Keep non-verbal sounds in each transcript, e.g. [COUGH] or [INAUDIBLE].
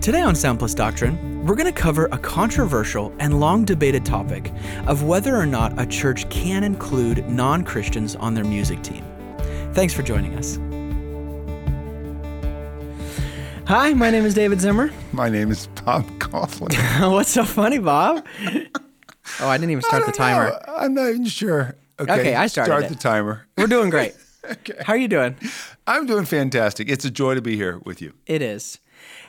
Today on Sound Plus Doctrine, we're going to cover a controversial and long debated topic of whether or not a church can include non Christians on their music team. Thanks for joining us. Hi, my name is David Zimmer. My name is Bob Kauflin. [LAUGHS] What's so funny, Bob? [LAUGHS] Oh, I didn't even start the timer. know. I'm not even sure. Okay, I started Start it. the timer. We're doing great. [LAUGHS] okay. How are you doing? I'm doing fantastic. It's a joy to be here with you. It is.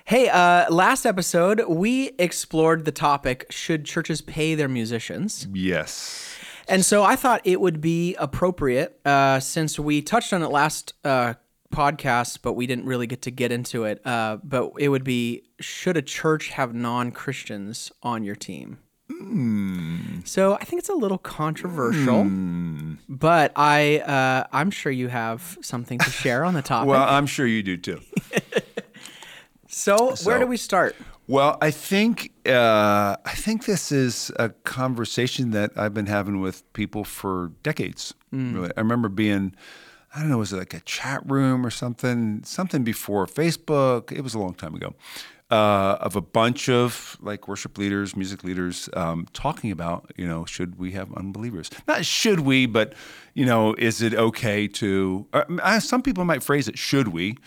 Hey, uh, last episode, we explored the topic should churches pay their musicians? Yes. And so I thought it would be appropriate uh, since we touched on it last uh, podcast, but we didn't really get to get into it. Uh, but it would be should a church have non Christians on your team? So I think it's a little controversial, but I uh, I'm sure you have something to share on the [LAUGHS] topic. Well, I'm sure you do too. [LAUGHS] so, where do we start? Well, I think uh, I think this is a conversation that I've been having with people for decades. Really, I remember being, I don't know, was it like a chat room or something? Something before Facebook. It was a long time ago. Uh, of a bunch of like worship leaders, music leaders, um, talking about, you know, should we have unbelievers? Not should we, but you know, is it okay to? Uh, some people might phrase it, should we?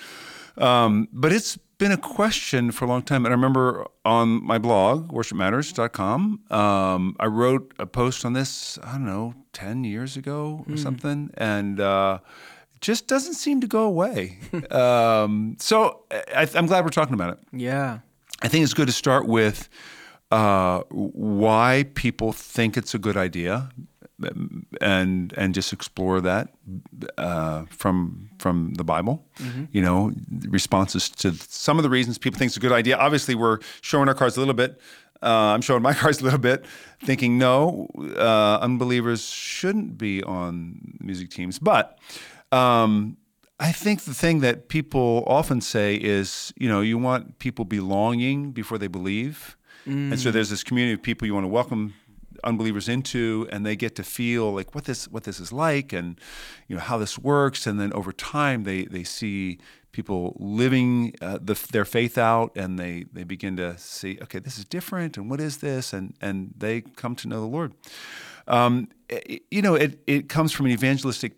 Um, but it's been a question for a long time. And I remember on my blog, worshipmatters.com, um, I wrote a post on this, I don't know, 10 years ago or something. And uh, it just doesn't seem to go away. [LAUGHS] um, so I, I'm glad we're talking about it. Yeah. I think it's good to start with uh, why people think it's a good idea, and and just explore that uh, from from the Bible. You know, responses to some of the reasons people think it's a good idea. Obviously, we're showing our cards a little bit. Uh, I'm showing my [LAUGHS] cards a little bit, thinking no, uh, unbelievers shouldn't be on music teams, but. Um, I think the thing that people often say is, you know, you want people belonging before they believe. And so there's this community of people you want to welcome unbelievers into and they get to feel like what this what this is like and you know how this works. And then over time they they see people living uh, the, their faith out and they they begin to see okay this is different and what is this? And and they come to know the Lord. Um, it- you know it it comes from an evangelistic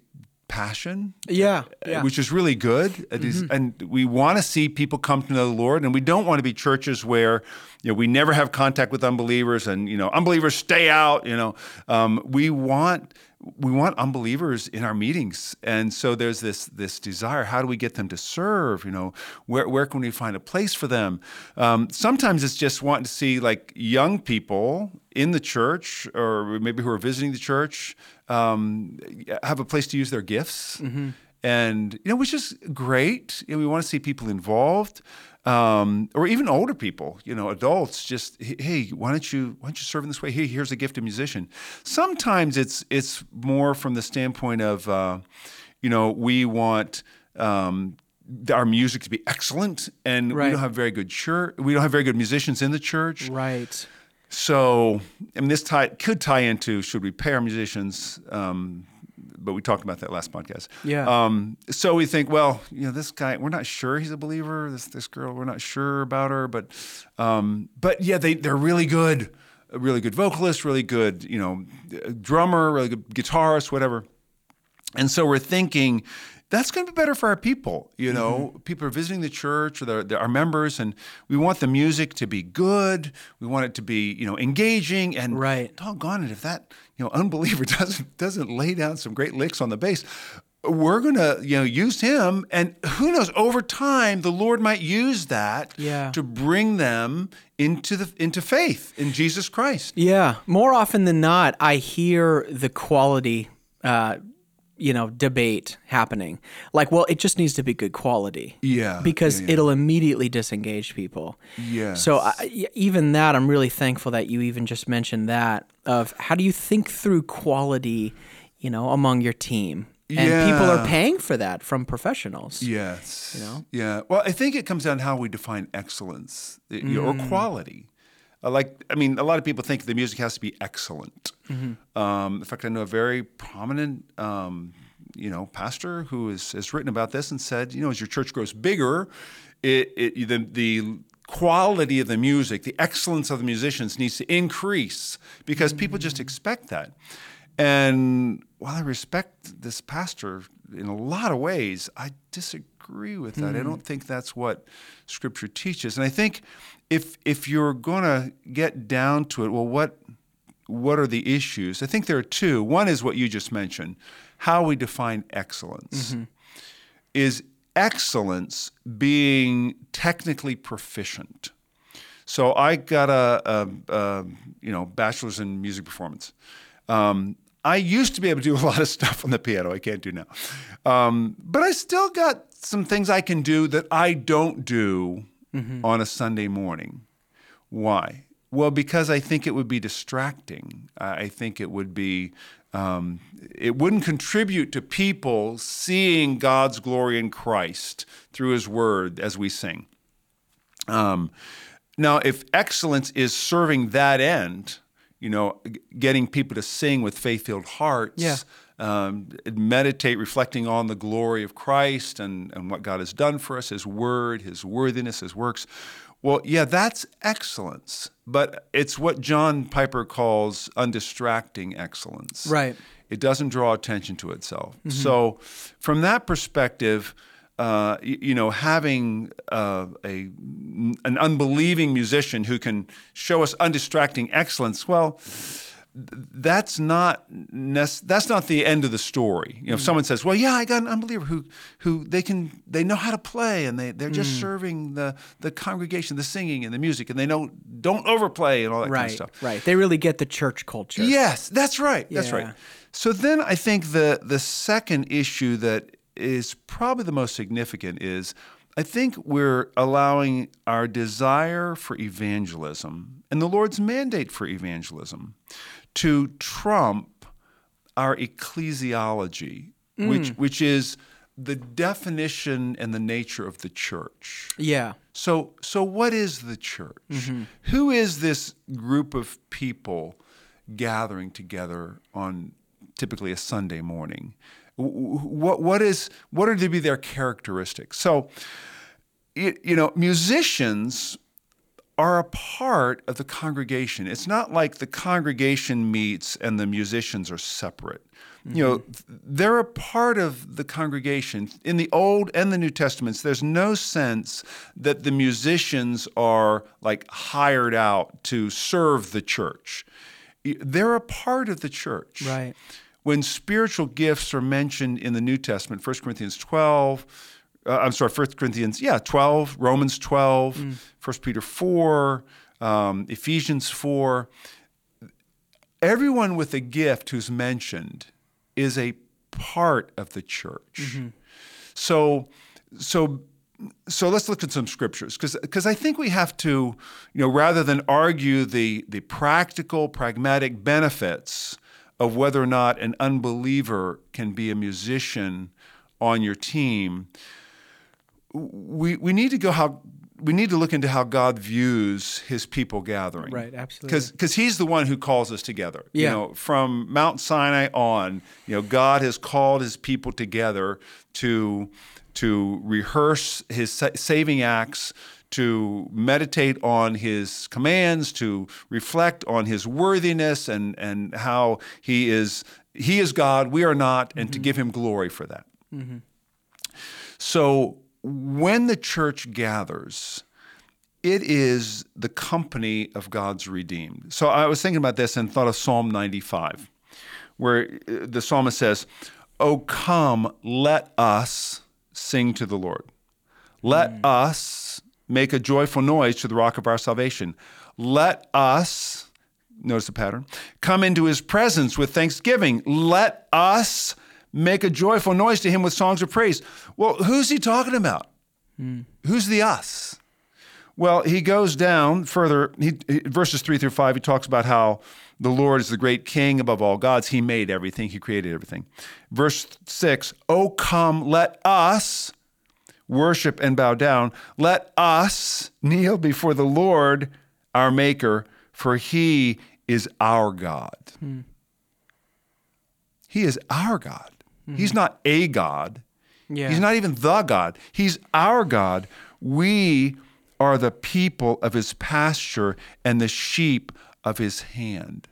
passion Yeah. uh, Yeah. which is really good. Is- and we want to see people come to know the Lord, and we don't want to be churches where you know we never have contact with unbelievers, and you know unbelievers stay out. You know, um, we want we want unbelievers in our meetings, and so there's this this desire. How do we get them to serve? You know, where where can we find a place for them? Um, sometimes it's just wanting to see like young people in the church, or maybe who are visiting the church, um, have a place to use their gifts and you know, which is great. You know, we want to see people involved, um, or even older people. You know, adults. Just hey, why don't you why don't you serve in this way? Hey, here's a gifted musician. Sometimes it's it's more from the standpoint of, uh, you know, we want. Um, our music to be excellent, and Right. we don't have very good church. We don't have very good musicians in the church. right. So, I mean, this tie, could tie into should we pay our musicians? Um, but we talked about that last podcast. Yeah. Um, so we think, well, you know, this guy, we're not sure he's a believer. This this girl, we're not sure about her, but um, but yeah, they they're really good, a really good vocalist, really good, you know, drummer, really good guitarist, whatever. And so we're thinking that's going to be better for our people. You know, Mm-hmm. people are visiting the church or they're, they're our members, and we want the music to be good. We want it to be, you know, engaging. And Right. doggone it, if that you know unbeliever [LAUGHS] doesn't doesn't lay down some great licks on the bass, we're gonna you know use him. And who knows? Over time, the Lord might use that Yeah. to bring them into the into faith in Jesus Christ. Yeah, more often than not, I hear the quality, uh, you know, debate happening. Like, well, it just needs to be good quality. Yeah, because yeah, yeah. it'll immediately disengage people. yeah So I, even that, I'm really thankful that you even just mentioned that. Of how do you think through quality, you know, among your team, and people are paying for that from professionals. Yes. You know? Yeah. Well, I think it comes down to how we define excellence know, Mm. or quality. Like, I mean, a lot of people think the music has to be excellent. Mm-hmm. Um, in fact, I know a very prominent, um, you know, pastor who is, has written about this and said, you know, as your church grows bigger, it, it the, the quality of the music, the excellence of the musicians needs to increase because people just expect that. And while I respect this pastor in a lot of ways, I disagree with that. I don't think that's what Scripture teaches. And I think if if you're going to get down to it, well, what what are the issues? I think there are two. One is what you just mentioned, how we define excellence. Is excellence being technically proficient? So I got a, a, a you know bachelor's in music performance. Um, I used to be able to do a [LAUGHS] lot of stuff on the piano. I can't do now, um, but I still got some things I can do that I don't do on a Sunday morning. Why? Well, because I think it would be distracting. I I think it would be, um, it wouldn't contribute to people seeing God's glory in Christ through His Word as we sing. Um, now, if excellence is serving that end, you know, getting people to sing with faith-filled hearts, Yeah. um, meditate, reflecting on the glory of Christ and, and what God has done for us, His Word, His worthiness, His works. Well, yeah, that's excellence, but it's what John Piper calls undistracting excellence. Right. It doesn't draw attention to itself. So, from that perspective, uh, y- you know, having uh, a an unbelieving musician who can show us undistracting excellence, well, that's not that's not the end of the story. You know, if someone says, "Well, yeah, I got an unbeliever who who they can they know how to play and they they're just serving the the congregation, the singing and the music, and they know don't overplay and all that kind of stuff." Right. They really get the church culture. Yes, that's right. That's Yeah. right. So then I think the the second issue that is probably the most significant is I think we're allowing our desire for evangelism and the Lord's mandate for evangelism to trump our ecclesiology, which mm. which is the definition and the nature of the church. Yeah. So, so what is the church? Mm-hmm. Who is this group of people gathering together on typically a Sunday morning? What, what is what are to be their characteristics? So, you, you know, musicians are a part of the congregation. It's not like the congregation meets and the musicians are separate. You know, mm-hmm. they're a part of the congregation. In the Old and the New Testaments, there's no sense that the musicians are like hired out to serve the church. They're a part of the church. Right. When spiritual gifts are mentioned in the New Testament, 1 Corinthians 12, uh, I'm sorry, 1 Corinthians, yeah, 12, Romans 12, 1 Peter 4, um, Ephesians 4. Everyone with a gift who's mentioned is a part of the church. So, so, so let's look at some scriptures Cause because I think we have to, you know, rather than argue the the practical, pragmatic benefits of whether or not an unbeliever can be a musician on your team, we we need to go how we need to look into how God views His people gathering. Right, absolutely. Because He's the one who calls us together. Yeah. You know, from Mount Sinai on, you know, God has called His people together to to rehearse His saving acts. To meditate on his commands, to reflect on his worthiness and, and how he is he is God, we are not, and to give him glory for that. So when the church gathers, it is the company of God's redeemed. So I was thinking about this and thought of Psalm 95, where uh, the psalmist says, Oh, come, let us sing to the Lord. Let mm. us make a joyful noise to the rock of our salvation. Let us, notice the pattern, come into his presence with thanksgiving. Let us make a joyful noise to him with songs of praise. Well, who's he talking about? Mm. Who's the us? Well, he goes down further, he, he- verses three through five, he talks about how the Lord is the great king above all gods. He made everything, he created everything. Verse six, Oh, come, let us worship and bow down. Let us kneel before the Lord, our Maker, for he is our God. Hmm. He is our God. Hmm. He's not a God. Yeah. He's not even the God. He's our God. We are the people of his pasture and the sheep of his hand.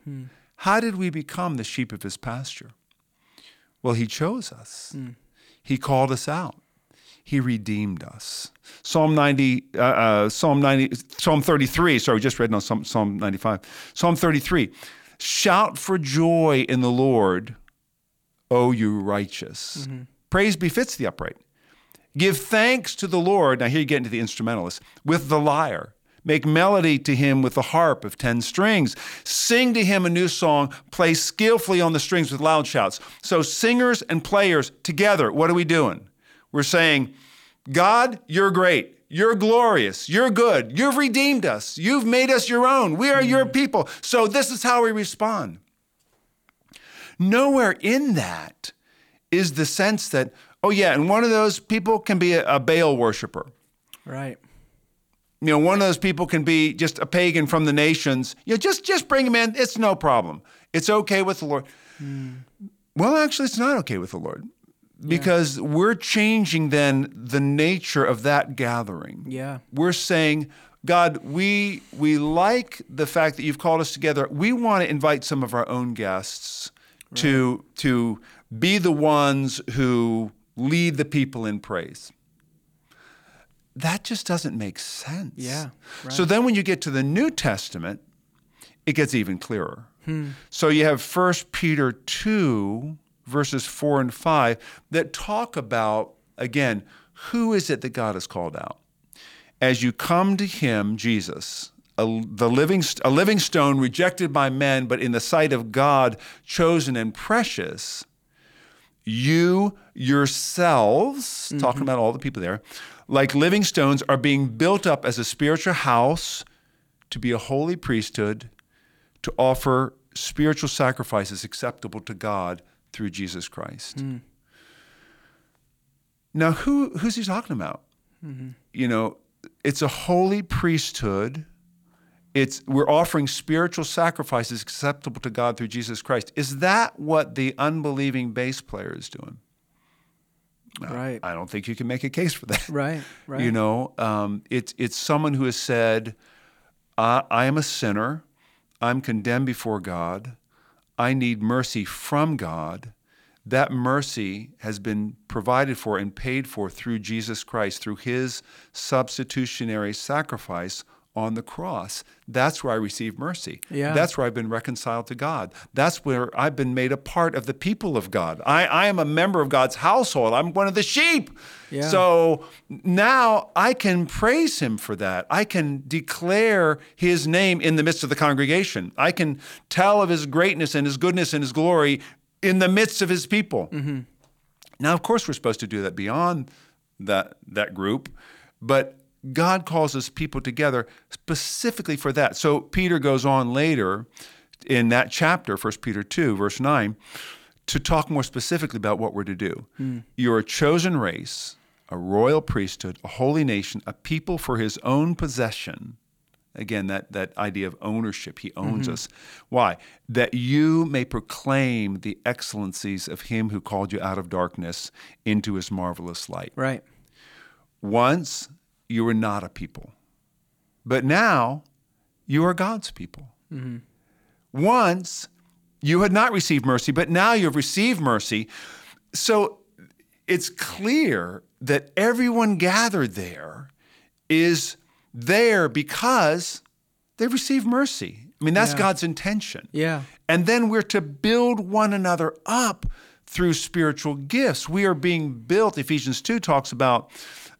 How did we become the sheep of his pasture? Well, he chose us. He called us out. He redeemed us. Psalm 90, uh, uh, Psalm 90, Psalm 33. Sorry, we just read on Psalm, Psalm 95. Psalm 33. Shout for joy in the Lord, O you righteous. Praise befits the upright. Give thanks to the Lord. Now, here you get into the instrumentalist with the lyre. Make melody to him with the harp of 10 strings. Sing to him a new song. Play skillfully on the strings with loud shouts. So, singers and players together, what are we doing? We're saying, God, you're great. You're glorious. You're good. You've redeemed us. You've made us your own. We are your mm. people. So, this is how we respond. Nowhere in that is the sense that, oh, yeah, and one of those people can be a, a Baal worshiper. Right. You know, one of those people can be just a pagan from the nations. You know, just just bring him in. It's no problem. It's okay with the Lord. Hmm. Well, actually, it's not okay with the Lord because we're changing then the nature of that gathering. Yeah. We're saying, God, we we like the fact that you've called us together. We want to invite some of our own guests to to be the ones who lead the people in praise. That just doesn't make sense. Yeah, So then when you get to the New Testament, it gets even clearer. Hmm. So you have 1 Peter 2, verses 4 and 5, that talk about, again, who is it that God has called out? As you come to Him, Jesus, a, the living, a living stone rejected by men, but in the sight of God, chosen and precious, you yourselves, talking mm-hmm. about all the people there, like living stones, are being built up as a spiritual house to be a holy priesthood, to offer spiritual sacrifices acceptable to God through Jesus Christ. Hmm. Now, who, who's he talking about? Mm-hmm. You know, it's a holy priesthood. It's we're offering spiritual sacrifices acceptable to God through Jesus Christ. Is that what the unbelieving bass player is doing? Right. I don't think you can make a case for that. Right. [LAUGHS] Right. You know, um, it's it's someone who has said, I, "I am a sinner. I'm condemned before God. I need mercy from God. That mercy has been provided for and paid for through Jesus Christ, through His substitutionary sacrifice on the cross. That's where I receive mercy. Yeah. That's where I've been reconciled to God. That's where I've been made a part of the people of God. I, I am a member of God's household. I'm one of the sheep. Yeah. So now I can praise him for that. I can declare his name in the midst of the congregation. I can tell of his greatness and his goodness and his glory in the midst of his people. Mm-hmm. Now, of course, we're supposed to do that beyond that, that group, but God calls us people together specifically for that. So Peter goes on later in that chapter, 1 Peter 2, verse 9, to talk more specifically about what we're to do. Hmm. You're a chosen race, a royal priesthood, a holy nation, a people for his own possession. Again, that, that idea of ownership. He owns mm-hmm. us. Why? That you may proclaim the excellencies of him who called you out of darkness into his marvelous light. Right. Once you were not a people, but now you are God's people. Mm-hmm. Once you had not received mercy, but now you have received mercy. So it's clear that everyone gathered there is there because they received mercy. I mean, that's Yeah. God's intention. Yeah. And then we're to build one another up through spiritual gifts. We are being built. Ephesians 2 talks about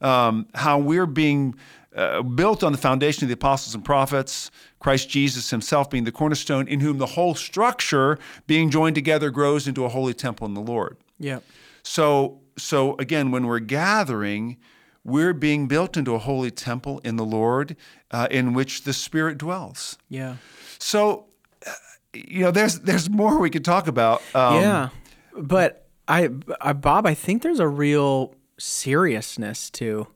um, how we're being uh, built on the foundation of the apostles and prophets, Christ Jesus himself being the cornerstone, in whom the whole structure, being joined together, grows into a holy temple in the Lord. Yeah. So, so again, when we're gathering, we're being built into a holy temple in the Lord, uh, in which the Spirit dwells. Yeah. So, uh, you know, there's there's more we could talk about. Um, yeah. But I, I, Bob, I think there's a real seriousness to,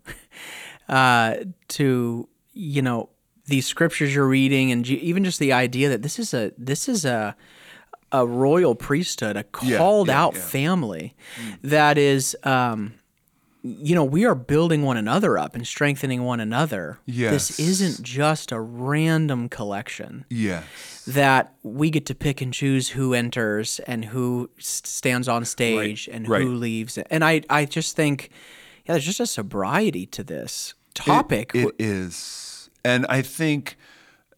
[LAUGHS] uh, to you know these scriptures you're reading, and even just the idea that this is a this is a a royal priesthood, a called yeah, out yeah. family that is. Um, you know, we are building one another up and strengthening one another. Yes. This isn't just a random collection Yes. that we get to pick and choose who enters and who stands on stage and right. who leaves. And I, I just think, yeah, there's just a sobriety to this topic. It is. And I think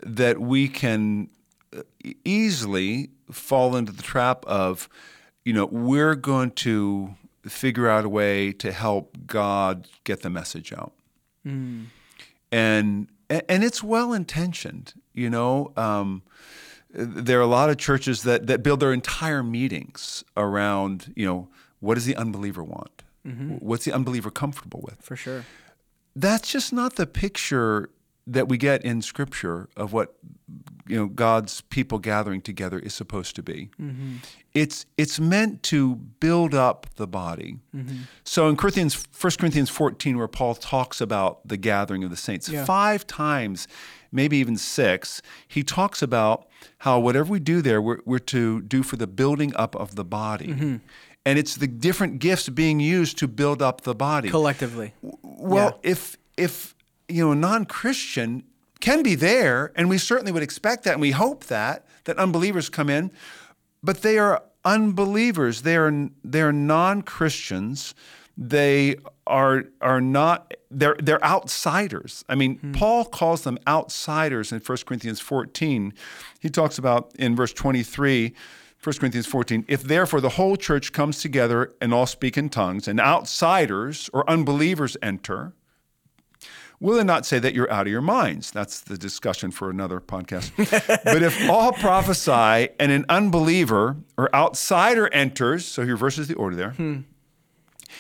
that we can uh, easily fall into the trap of, you know, we're going to figure out a way to help God get the message out. And and it's well intentioned, you know. Um, there are a lot of churches that, that build their entire meetings around, you know, what does the unbeliever want? What's the unbeliever comfortable with? for sure. that's just not the picture that we get in scripture of what you know God's people gathering together is supposed to be. Mm-hmm. It's it's meant to build up the body. Mm-hmm. So in Corinthians 1 Corinthians 14 where Paul talks about the gathering of the saints Yeah. 5 times maybe even 6 he talks about how whatever we do there we're, we're to do for the building up of the body. Mm-hmm. And it's the different gifts being used to build up the body. Collectively. Well, if if you know a non-Christian can be there, and we certainly would expect that, and we hope that that unbelievers come in, but they are unbelievers. They are they are non-Christians. They are are not they're they're outsiders. I mean, hmm. Paul calls them outsiders in 1 Corinthians 14. He talks about in verse 23 1 Corinthians 14, if therefore the whole church comes together and all speak in tongues, and outsiders or unbelievers enter, will it not say that you're out of your minds? That's the discussion for another podcast. [LAUGHS] but if all prophesy and an unbeliever or outsider enters, so he reverses the order there, hmm.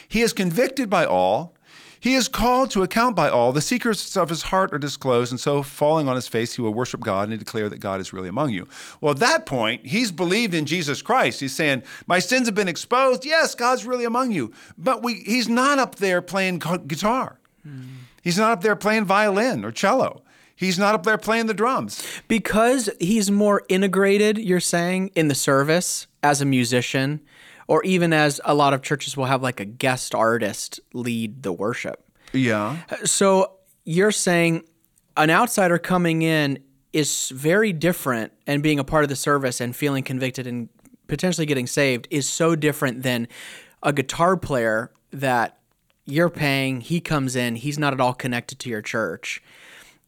he is convicted by all. He is called to account by all. The secrets of his heart are disclosed, and so falling on his face, he will worship God and declare that God is really among you. Well, at that point, he's believed in Jesus Christ. He's saying, My sins have been exposed. Yes, God's really among you. But we, he's not up there playing gu- guitar. Hmm. He's not up there playing violin or cello. He's not up there playing the drums. Because he's more integrated, you're saying, in the service as a musician, or even as a lot of churches will have like a guest artist lead the worship. Yeah. So you're saying an outsider coming in is very different and being a part of the service and feeling convicted and potentially getting saved is so different than a guitar player that you're paying, he comes in, he's not at all connected to your church.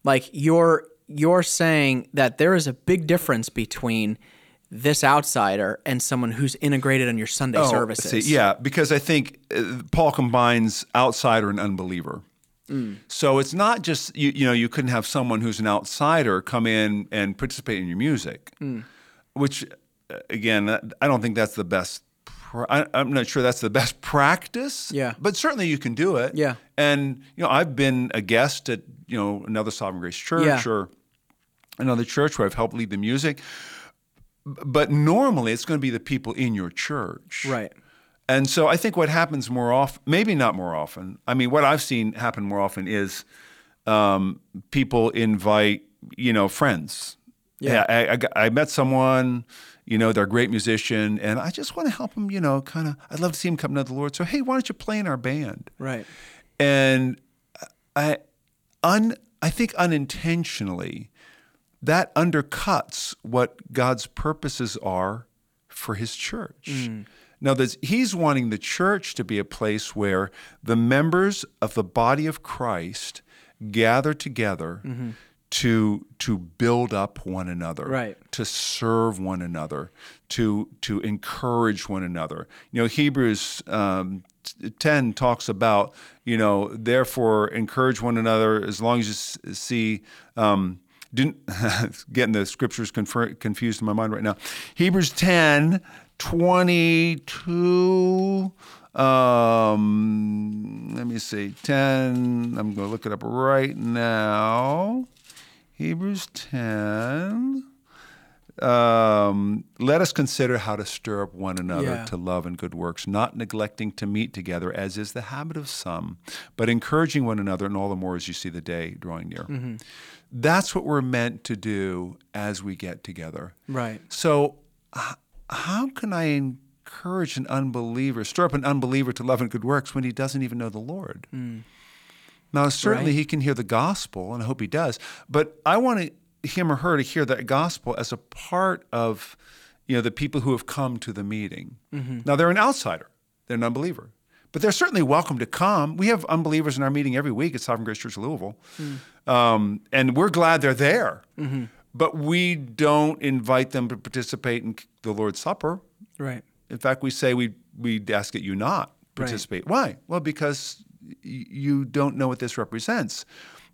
Like you're you're saying that there is a big difference between this outsider and someone who's integrated in your Sunday services. Oh, See, yeah, because I think uh, Paul combines outsider and unbeliever. So it's not just you, you know you couldn't have someone who's an outsider come in and participate in your music, which uh, again I don't think that's the best. I, I'm not sure that's the best [LAUGHS] practice. Yeah. but certainly you can do it. Yeah. and you know I've been a guest at you know another Sovereign Grace Church Yeah. or another church where I've helped lead the music. But normally it's going to be the people in your church. Right. And so I think what happens more often, maybe not more often, I mean, what I've seen happen more often is um, people invite, you know, friends. Yeah. I, I, I met someone, you know, they're a great musician, and I just want to help them, you know, kind of, I'd love to see him come to the Lord. So, hey, why don't you play in our band? Right. And I, un, I think unintentionally, that undercuts what God's purposes are for His church. Mm. Now, there's, He's wanting the church to be a place where the members of the body of Christ gather together mm-hmm. To to build up one another, Right. to serve one another, to to encourage one another. You know, Hebrews um, ten talks about you know, therefore encourage one another as long as you see. Um, didn't [LAUGHS] getting the scriptures confer, confused in my mind right now. Hebrews 10, 22. Um, let me see, 10. I'm going to look it up right now. Hebrews 10. Um, let us consider how to stir up one another Yeah. to love and good works, not neglecting to meet together, as is the habit of some, but encouraging one another, and all the more as you see the day drawing near. That's what we're meant to do as we get together. Right. So, h- how can I encourage an unbeliever, stir up an unbeliever to love and good works when he doesn't even know the Lord? Now, certainly Right. he can hear the gospel, and I hope he does. But I want him or her to hear that gospel as a part of, you know, the people who have come to the meeting. Mm-hmm. Now, they're an outsider; they're an unbeliever, but they're certainly welcome to come. We have unbelievers in our meeting every week at Sovereign Grace Church Louisville, hmm. um, and we're glad they're there. Mm-hmm. But we don't invite them to participate in the Lord's Supper. Right. In fact, we say we we ask that you not participate. Why? Well, because you don't know what this represents.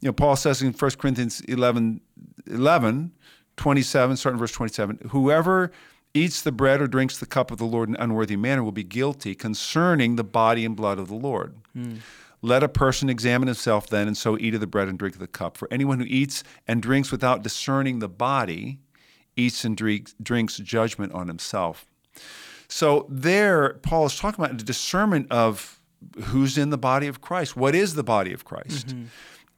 You know, Paul says in 1 Corinthians 11, 11 27, starting verse 27, whoever eats the bread or drinks the cup of the Lord in an unworthy manner will be guilty concerning the body and blood of the Lord. Hmm. Let a person examine himself then, and so eat of the bread and drink of the cup. For anyone who eats and drinks without discerning the body eats and drinks, drinks judgment on himself. So there, Paul is talking about the discernment of who's in the body of Christ. What is the body of Christ? Mm-hmm.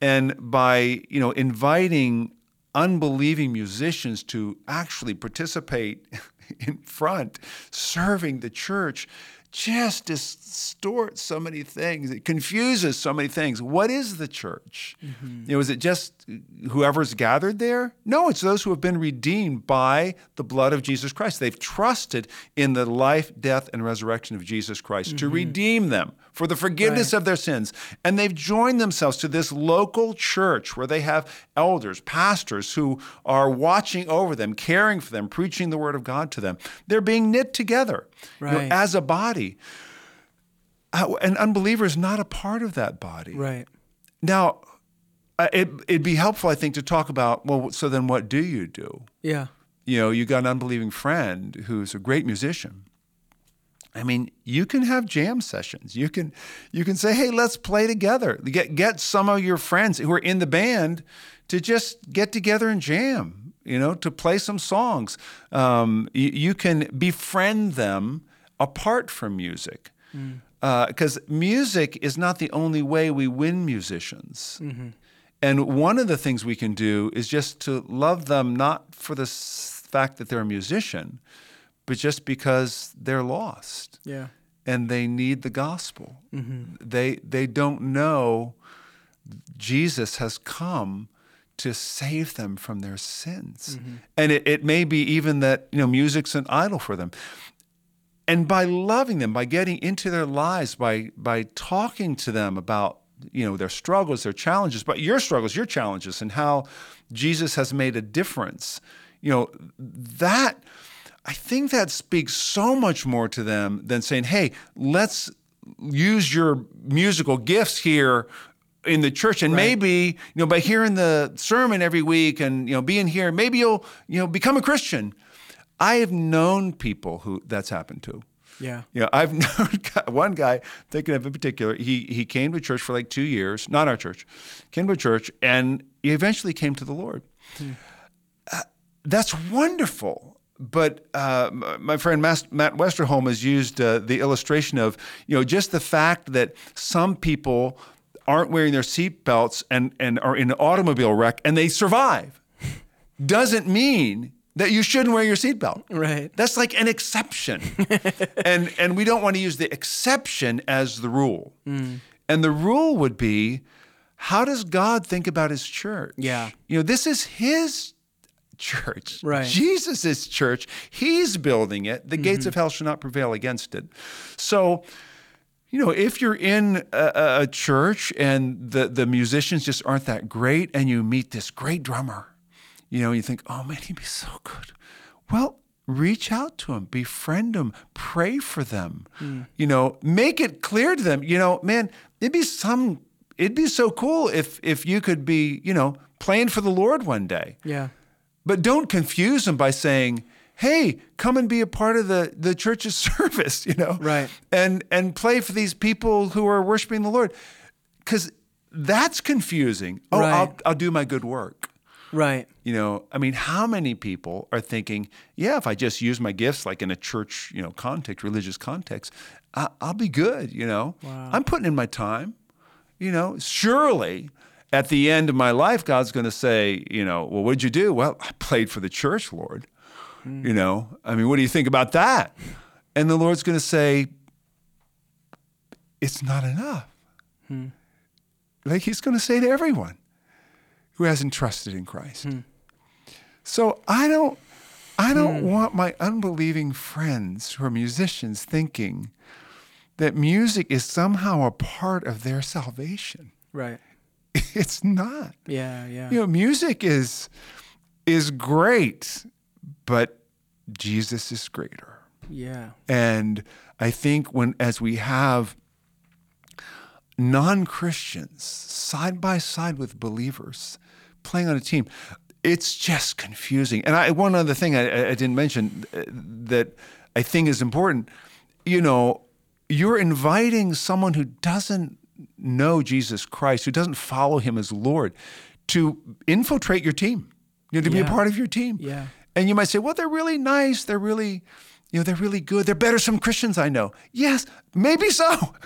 And by you know inviting unbelieving musicians to actually participate [LAUGHS] in front, serving the church, just distorts so many things. It confuses so many things. What is the church? Mm-hmm. You know, is it just whoever's gathered there? No, it's those who have been redeemed by the blood of Jesus Christ. They've trusted in the life, death, and resurrection of Jesus Christ to mm-hmm. redeem them for the forgiveness Right. of their sins. And they've joined themselves to this local church where they have elders, pastors who are watching over them, caring for them, preaching the word of God to them. They're being knit together you know, as a body. An unbeliever is not a part of that body. Right. Now, uh, it, it'd be helpful, I think, to talk about well, so then what do you do? Yeah. You know, you got an unbelieving friend who's a great musician. I mean, you can have jam sessions. You can you can say, "Hey, let's play together." Get get some of your friends who are in the band to just get together and jam. You know, to play some songs. Um, you, you can befriend them apart from music, mm. uh, because music is not the only way we win musicians. Mm-hmm. And one of the things we can do is just to love them not for the s- fact that they're a musician, but just because they're lost Yeah. and they need the gospel. Mm-hmm. They they don't know Jesus has come to save them from their sins. Mm-hmm. And it, it may be even that you know music's an idol for them. And by loving them, by getting into their lives, by by talking to them about you know their struggles, their challenges, but your struggles, your challenges, and how Jesus has made a difference, you know that I think that speaks so much more to them than saying, "Hey, let's use your musical gifts here." In the church and maybe you know by hearing the sermon every week and you know being here maybe you'll you know become a christian i have known people who that's happened to Yeah. you know, I've [LAUGHS] known one guy, thinking of in particular, he, he came to church for like two years, not our church, came to church, and he eventually came to the Lord. Uh, that's wonderful. But uh, my friend Matt Westerholm has used uh, the illustration of, you know, just the fact that some people aren't wearing their seatbelts and, and are in an automobile wreck and they survive doesn't mean that you shouldn't wear your seatbelt. Right. That's like an exception. [LAUGHS] and and we don't want to use the exception as the rule. Mm. And the rule would be how does God think about his church? Yeah. You know, this is his church. Right. Jesus' church. He's building it. The gates Mm-hmm. of hell shall not prevail against it. So you know, if you're in a, a church and the, the musicians just aren't that great, and you meet this great drummer, you know, you think, oh man, he'd be so good. Well, reach out to him, befriend him, pray for them. Hmm. You know, make it clear to them. You know, man, it'd be some, it'd be so cool if if you could be, you know, playing for the Lord one day. Yeah. But don't confuse them by saying, "Hey, come and be a part of the the church's [LAUGHS] service," you know, Right. And and play for these people who are worshiping the Lord, because that's confusing. Oh, Right. I'll I'll do my good work. Right. You know, I mean, how many people are thinking, "Yeah, if I just use my gifts, like in a church, you know, context, religious context, I, I'll be good." You know, I'm putting in my time. You know, surely. At the end of my life, God's going to say, you know, well, what'd you do? Well, I played for the church, Lord. Mm. You know, I mean, what do you think about that? And the Lord's going to say, it's not enough. Hmm. Like he's going to say to everyone who hasn't trusted in Christ. Hmm. So I don't I don't hmm. want my unbelieving friends who are musicians thinking that music is somehow a part of their salvation. Right. [LAUGHS] It's not. Yeah. Yeah. You know, music is is great, but Jesus is greater. Yeah. And I think when as we have non-Christians side by side with believers playing on a team, it's just confusing. And I, one other thing I, I didn't mention uh, that I think is important, you know, you're inviting someone who doesn't know Jesus Christ, who doesn't follow him as Lord, to infiltrate your team, you know, to be a part of your team. Yeah. And you might say, well, they're really nice. They're really, you know, they're really good. They're better some Christians I know. Yes, maybe so. [LAUGHS]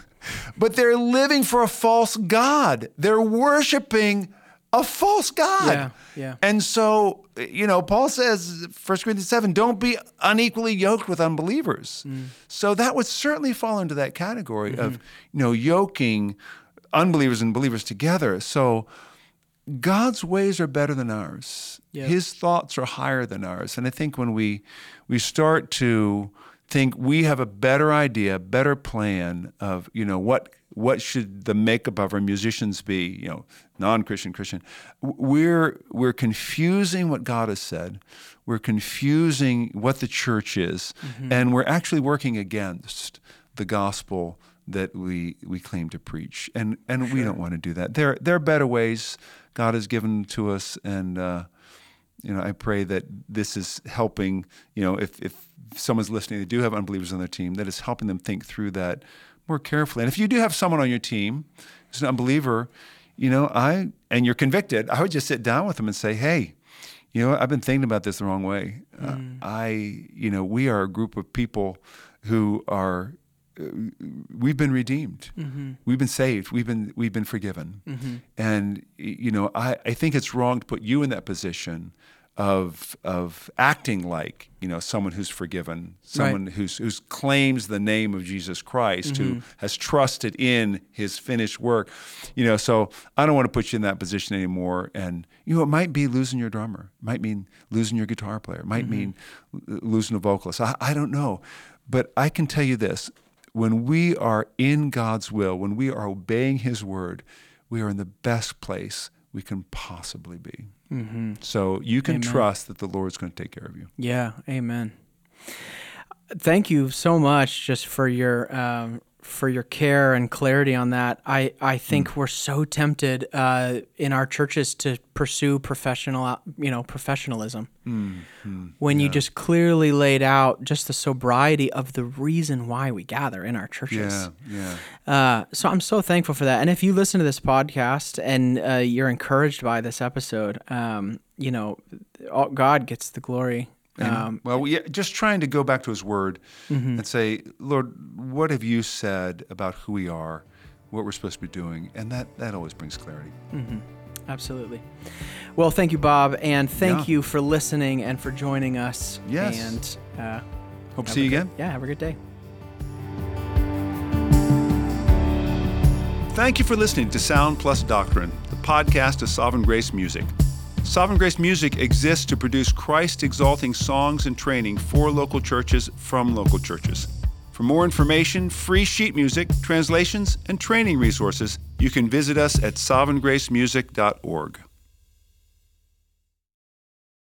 But they're living for a false God. They're worshiping a false God. Yeah, yeah. And so, you know, Paul says, 1 Corinthians 7, don't be unequally yoked with unbelievers. Mm. So that would certainly fall into that category Mm-hmm. of, you know, yoking unbelievers and believers together. So God's ways are better than ours. Yep. His thoughts are higher than ours. And I think when we we start to think we have a better idea, better plan of, you know, what what should the makeup of our musicians be, you know, non-Christian, Christian, we're we're confusing what God has said. We're confusing what the church is, mm-hmm. and we're actually working against the gospel that we we claim to preach, and and we don't want to do that. There there are better ways God has given to us, and uh, you know I pray that this is helping. You know, if if someone's listening, they do have unbelievers on their team, that is helping them think through that more carefully. And if you do have someone on your team who's an unbeliever, you know I and you're convicted, I would just sit down with them and say, hey. You know, I've been thinking about this the wrong way. Uh, I, you know, we are a group of people who are Uh, we've been redeemed. Mm-hmm. We've been saved. We've been we've been forgiven. Mm-hmm. And you know, I, I think it's wrong to put you in that position of of acting like you know someone who's forgiven, someone who's who's claims the name of Jesus Christ, who mm-hmm. has trusted in His finished work. You know, so I don't want to put you in that position anymore. And you know, it might be losing your drummer, it might mean losing your guitar player, it might mean losing a vocalist. I, I don't know, but I can tell you this: when we are in God's will, when we are obeying His word, we are in the best place we can possibly be. So you can trust that the Lord's going to take care of you. Yeah, amen. Thank you so much just for your um, for your care and clarity on that. I I think we're so tempted uh, in our churches to pursue professional, you know, professionalism. when you just clearly laid out just the sobriety of the reason why we gather in our churches. yeah. Uh, so I'm so thankful for that. And if you listen to this podcast and uh, you're encouraged by this episode, um, you know, all, God gets the glory. Um, well, we, just trying to go back to His Word Mm-hmm. and say, Lord, what have you said about who we are, what we're supposed to be doing, and that that always brings clarity. absolutely. Well, thank you, Bob, and thank Yeah. you for listening and for joining us. Yes. And uh, Hope to see you good- again. Yeah, have a good day. Thank you for listening to Sound Plus Doctrine, the podcast of Sovereign Grace Music. Sovereign Grace Music exists to produce Christ exalting songs and training for local churches from local churches. For more information, free sheet music, translations, and training resources, you can visit us at sovereigngracemusic.org.